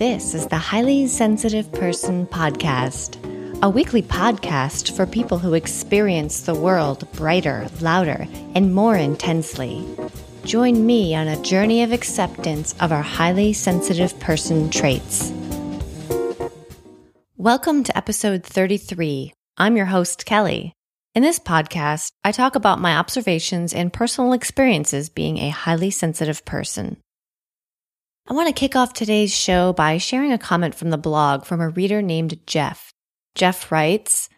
This is the Highly Sensitive Person Podcast, a weekly podcast for people who experience the world brighter, louder, and more intensely. Join me on a journey of acceptance of our highly sensitive person traits. Welcome to episode 33. I'm your host, Kelly. In this podcast, I talk about my observations and personal experiences being a highly sensitive person. I want to kick off today's show by sharing a comment from the blog from a reader named Jeff. Jeff writes,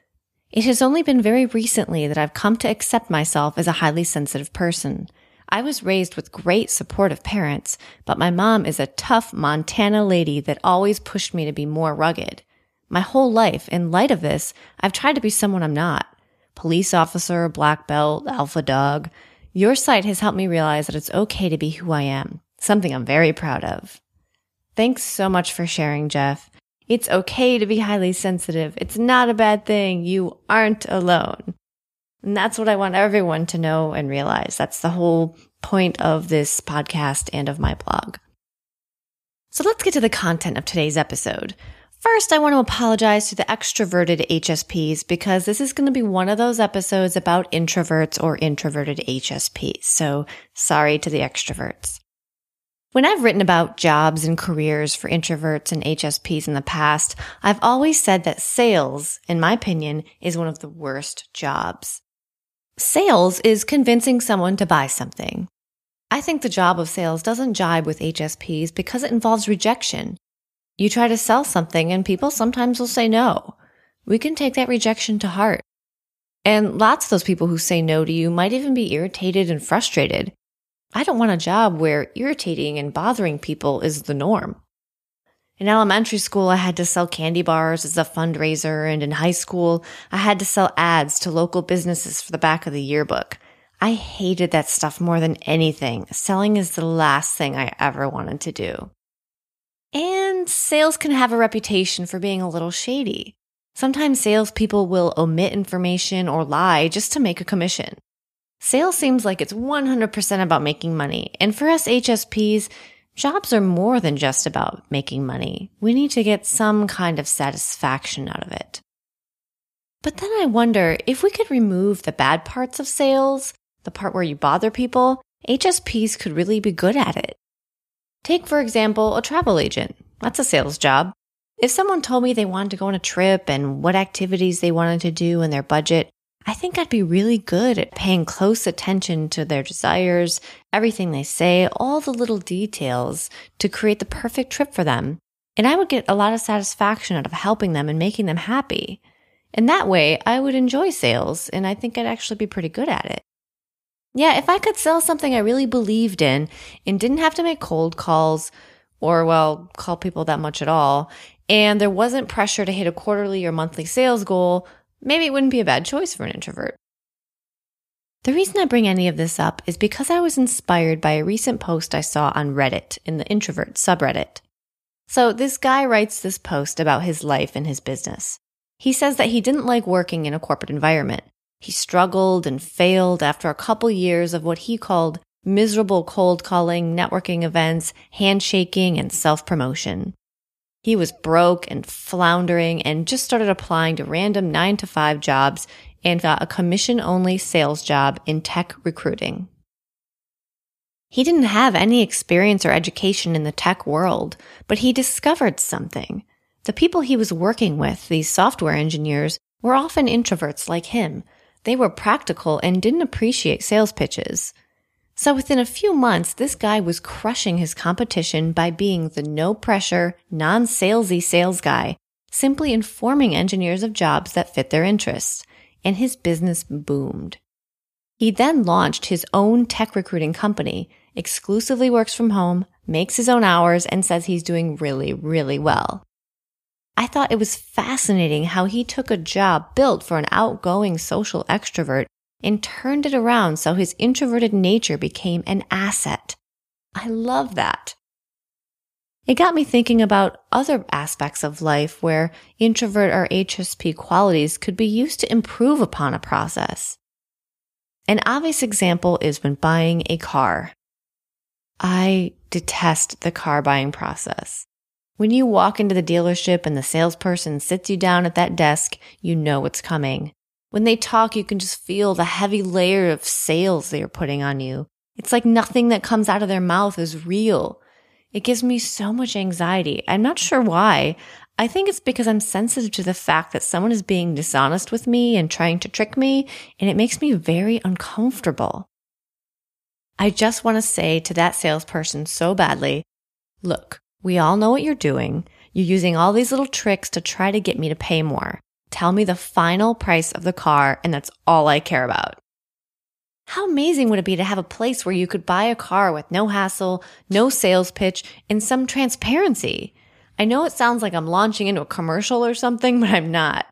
It has only been very recently that I've come to accept myself as a highly sensitive person. I was raised with great supportive parents, but my mom is a tough Montana lady that always pushed me to be more rugged. My whole life, in light of this, I've tried to be someone I'm not. Police officer, black belt, alpha dog. Your site has helped me realize that it's okay to be who I am something I'm very proud of. Thanks so much for sharing, Jeff. It's okay to be highly sensitive. It's not a bad thing. You aren't alone. And that's what I want everyone to know and realize. That's the whole point of this podcast and of my blog. So let's get to the content of today's episode. First, I want to apologize to the extroverted HSPs because this is going to be one of those episodes about introverts or introverted HSPs. So sorry to the extroverts. When I've written about jobs and careers for introverts and HSPs in the past, I've always said that sales, in my opinion, is one of the worst jobs. Sales is convincing someone to buy something. I think the job of sales doesn't jibe with HSPs because it involves rejection. You try to sell something and people sometimes will say no. We can take that rejection to heart. And lots of those people who say no to you might even be irritated and frustrated. I don't want a job where irritating and bothering people is the norm. In elementary school, I had to sell candy bars as a fundraiser, and in high school, I had to sell ads to local businesses for the back of the yearbook. I hated that stuff more than anything. Selling is the last thing I ever wanted to do. And sales can have a reputation for being a little shady. Sometimes salespeople will omit information or lie just to make a commission. Sales seems like it's 100% about making money. And for us HSPs, jobs are more than just about making money. We need to get some kind of satisfaction out of it. But then I wonder if we could remove the bad parts of sales, the part where you bother people, HSPs could really be good at it. Take, for example, a travel agent. That's a sales job. If someone told me they wanted to go on a trip and what activities they wanted to do and their budget, I think I'd be really good at paying close attention to their desires, everything they say, all the little details to create the perfect trip for them. And I would get a lot of satisfaction out of helping them and making them happy. And that way I would enjoy sales and I think I'd actually be pretty good at it. Yeah, if I could sell something I really believed in and didn't have to make cold calls or, well, call people that much at all, and there wasn't pressure to hit a quarterly or monthly sales goal, maybe it wouldn't be a bad choice for an introvert. The reason I bring any of this up is because I was inspired by a recent post I saw on Reddit in the introvert subreddit. So this guy writes this post about his life and his business. He says that he didn't like working in a corporate environment. He struggled and failed after a couple years of what he called miserable cold calling, networking events, handshaking, and self promotion. He was broke and floundering and just started applying to random nine to five jobs and got a commission only sales job in tech recruiting. He didn't have any experience or education in the tech world, but he discovered something. The people he was working with, these software engineers, were often introverts like him. They were practical and didn't appreciate sales pitches. So within a few months, this guy was crushing his competition by being the no pressure, non salesy sales guy, simply informing engineers of jobs that fit their interests. And his business boomed. He then launched his own tech recruiting company, exclusively works from home, makes his own hours, and says he's doing really, really well. I thought it was fascinating how he took a job built for an outgoing social extrovert and turned it around so his introverted nature became an asset. I love that. It got me thinking about other aspects of life where introvert or HSP qualities could be used to improve upon a process. An obvious example is when buying a car. I detest the car buying process. When you walk into the dealership and the salesperson sits you down at that desk, you know what's coming. When they talk, you can just feel the heavy layer of sales they are putting on you. It's like nothing that comes out of their mouth is real. It gives me so much anxiety. I'm not sure why. I think it's because I'm sensitive to the fact that someone is being dishonest with me and trying to trick me, and it makes me very uncomfortable. I just want to say to that salesperson so badly, look, we all know what you're doing. You're using all these little tricks to try to get me to pay more. Tell me the final price of the car, and that's all I care about. How amazing would it be to have a place where you could buy a car with no hassle, no sales pitch, and some transparency? I know it sounds like I'm launching into a commercial or something, but I'm not.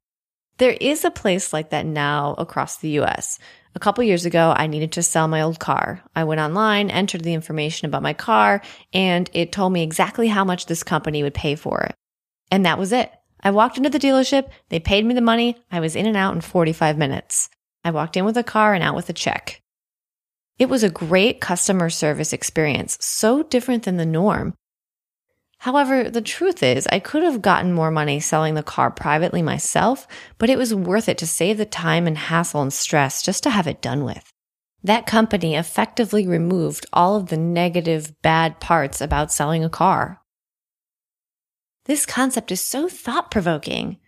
There is a place like that now across the US. A couple years ago, I needed to sell my old car. I went online, entered the information about my car, and it told me exactly how much this company would pay for it. And that was it. I walked into the dealership, they paid me the money, I was in and out in 45 minutes. I walked in with a car and out with a check. It was a great customer service experience, so different than the norm. However, the truth is, I could have gotten more money selling the car privately myself, but it was worth it to save the time and hassle and stress just to have it done with. That company effectively removed all of the negative, bad parts about selling a car. This concept is so thought provoking.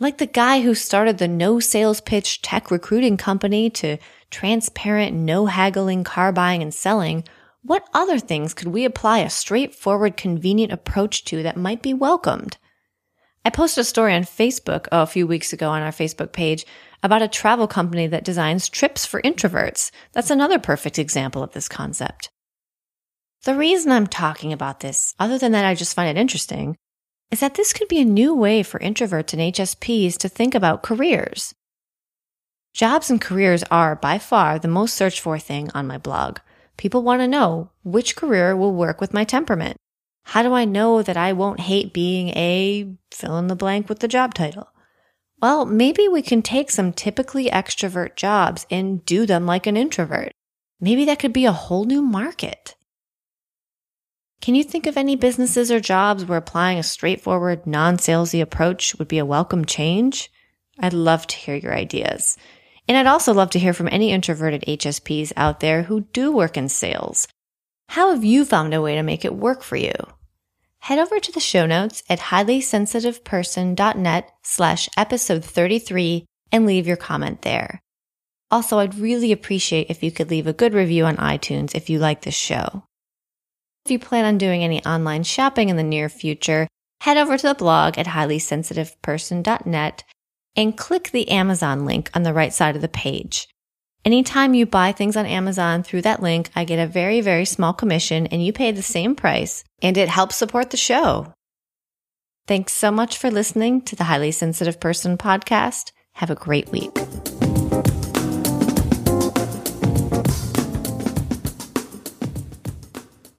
Like the guy who started the no sales pitch tech recruiting company to transparent, no haggling car buying and selling what other things could we apply a straightforward, convenient approach to that might be welcomed? I posted a story on Facebook oh, a few weeks ago on our Facebook page about a travel company that designs trips for introverts. That's another perfect example of this concept. The reason I'm talking about this, other than that I just find it interesting, is that this could be a new way for introverts and HSPs to think about careers. Jobs and careers are by far the most searched for thing on my blog. People want to know which career will work with my temperament. How do I know that I won't hate being a fill in the blank with the job title? Well, maybe we can take some typically extrovert jobs and do them like an introvert. Maybe that could be a whole new market. Can you think of any businesses or jobs where applying a straightforward, non salesy approach would be a welcome change? I'd love to hear your ideas. And I'd also love to hear from any introverted HSPs out there who do work in sales. How have you found a way to make it work for you? Head over to the show notes at highlysensitiveperson.net slash episode 33 and leave your comment there. Also, I'd really appreciate if you could leave a good review on iTunes if you like this show. If you plan on doing any online shopping in the near future, head over to the blog at highlysensitiveperson.net and click the Amazon link on the right side of the page. Anytime you buy things on Amazon through that link, I get a very, very small commission and you pay the same price and it helps support the show. Thanks so much for listening to the Highly Sensitive Person podcast. Have a great week.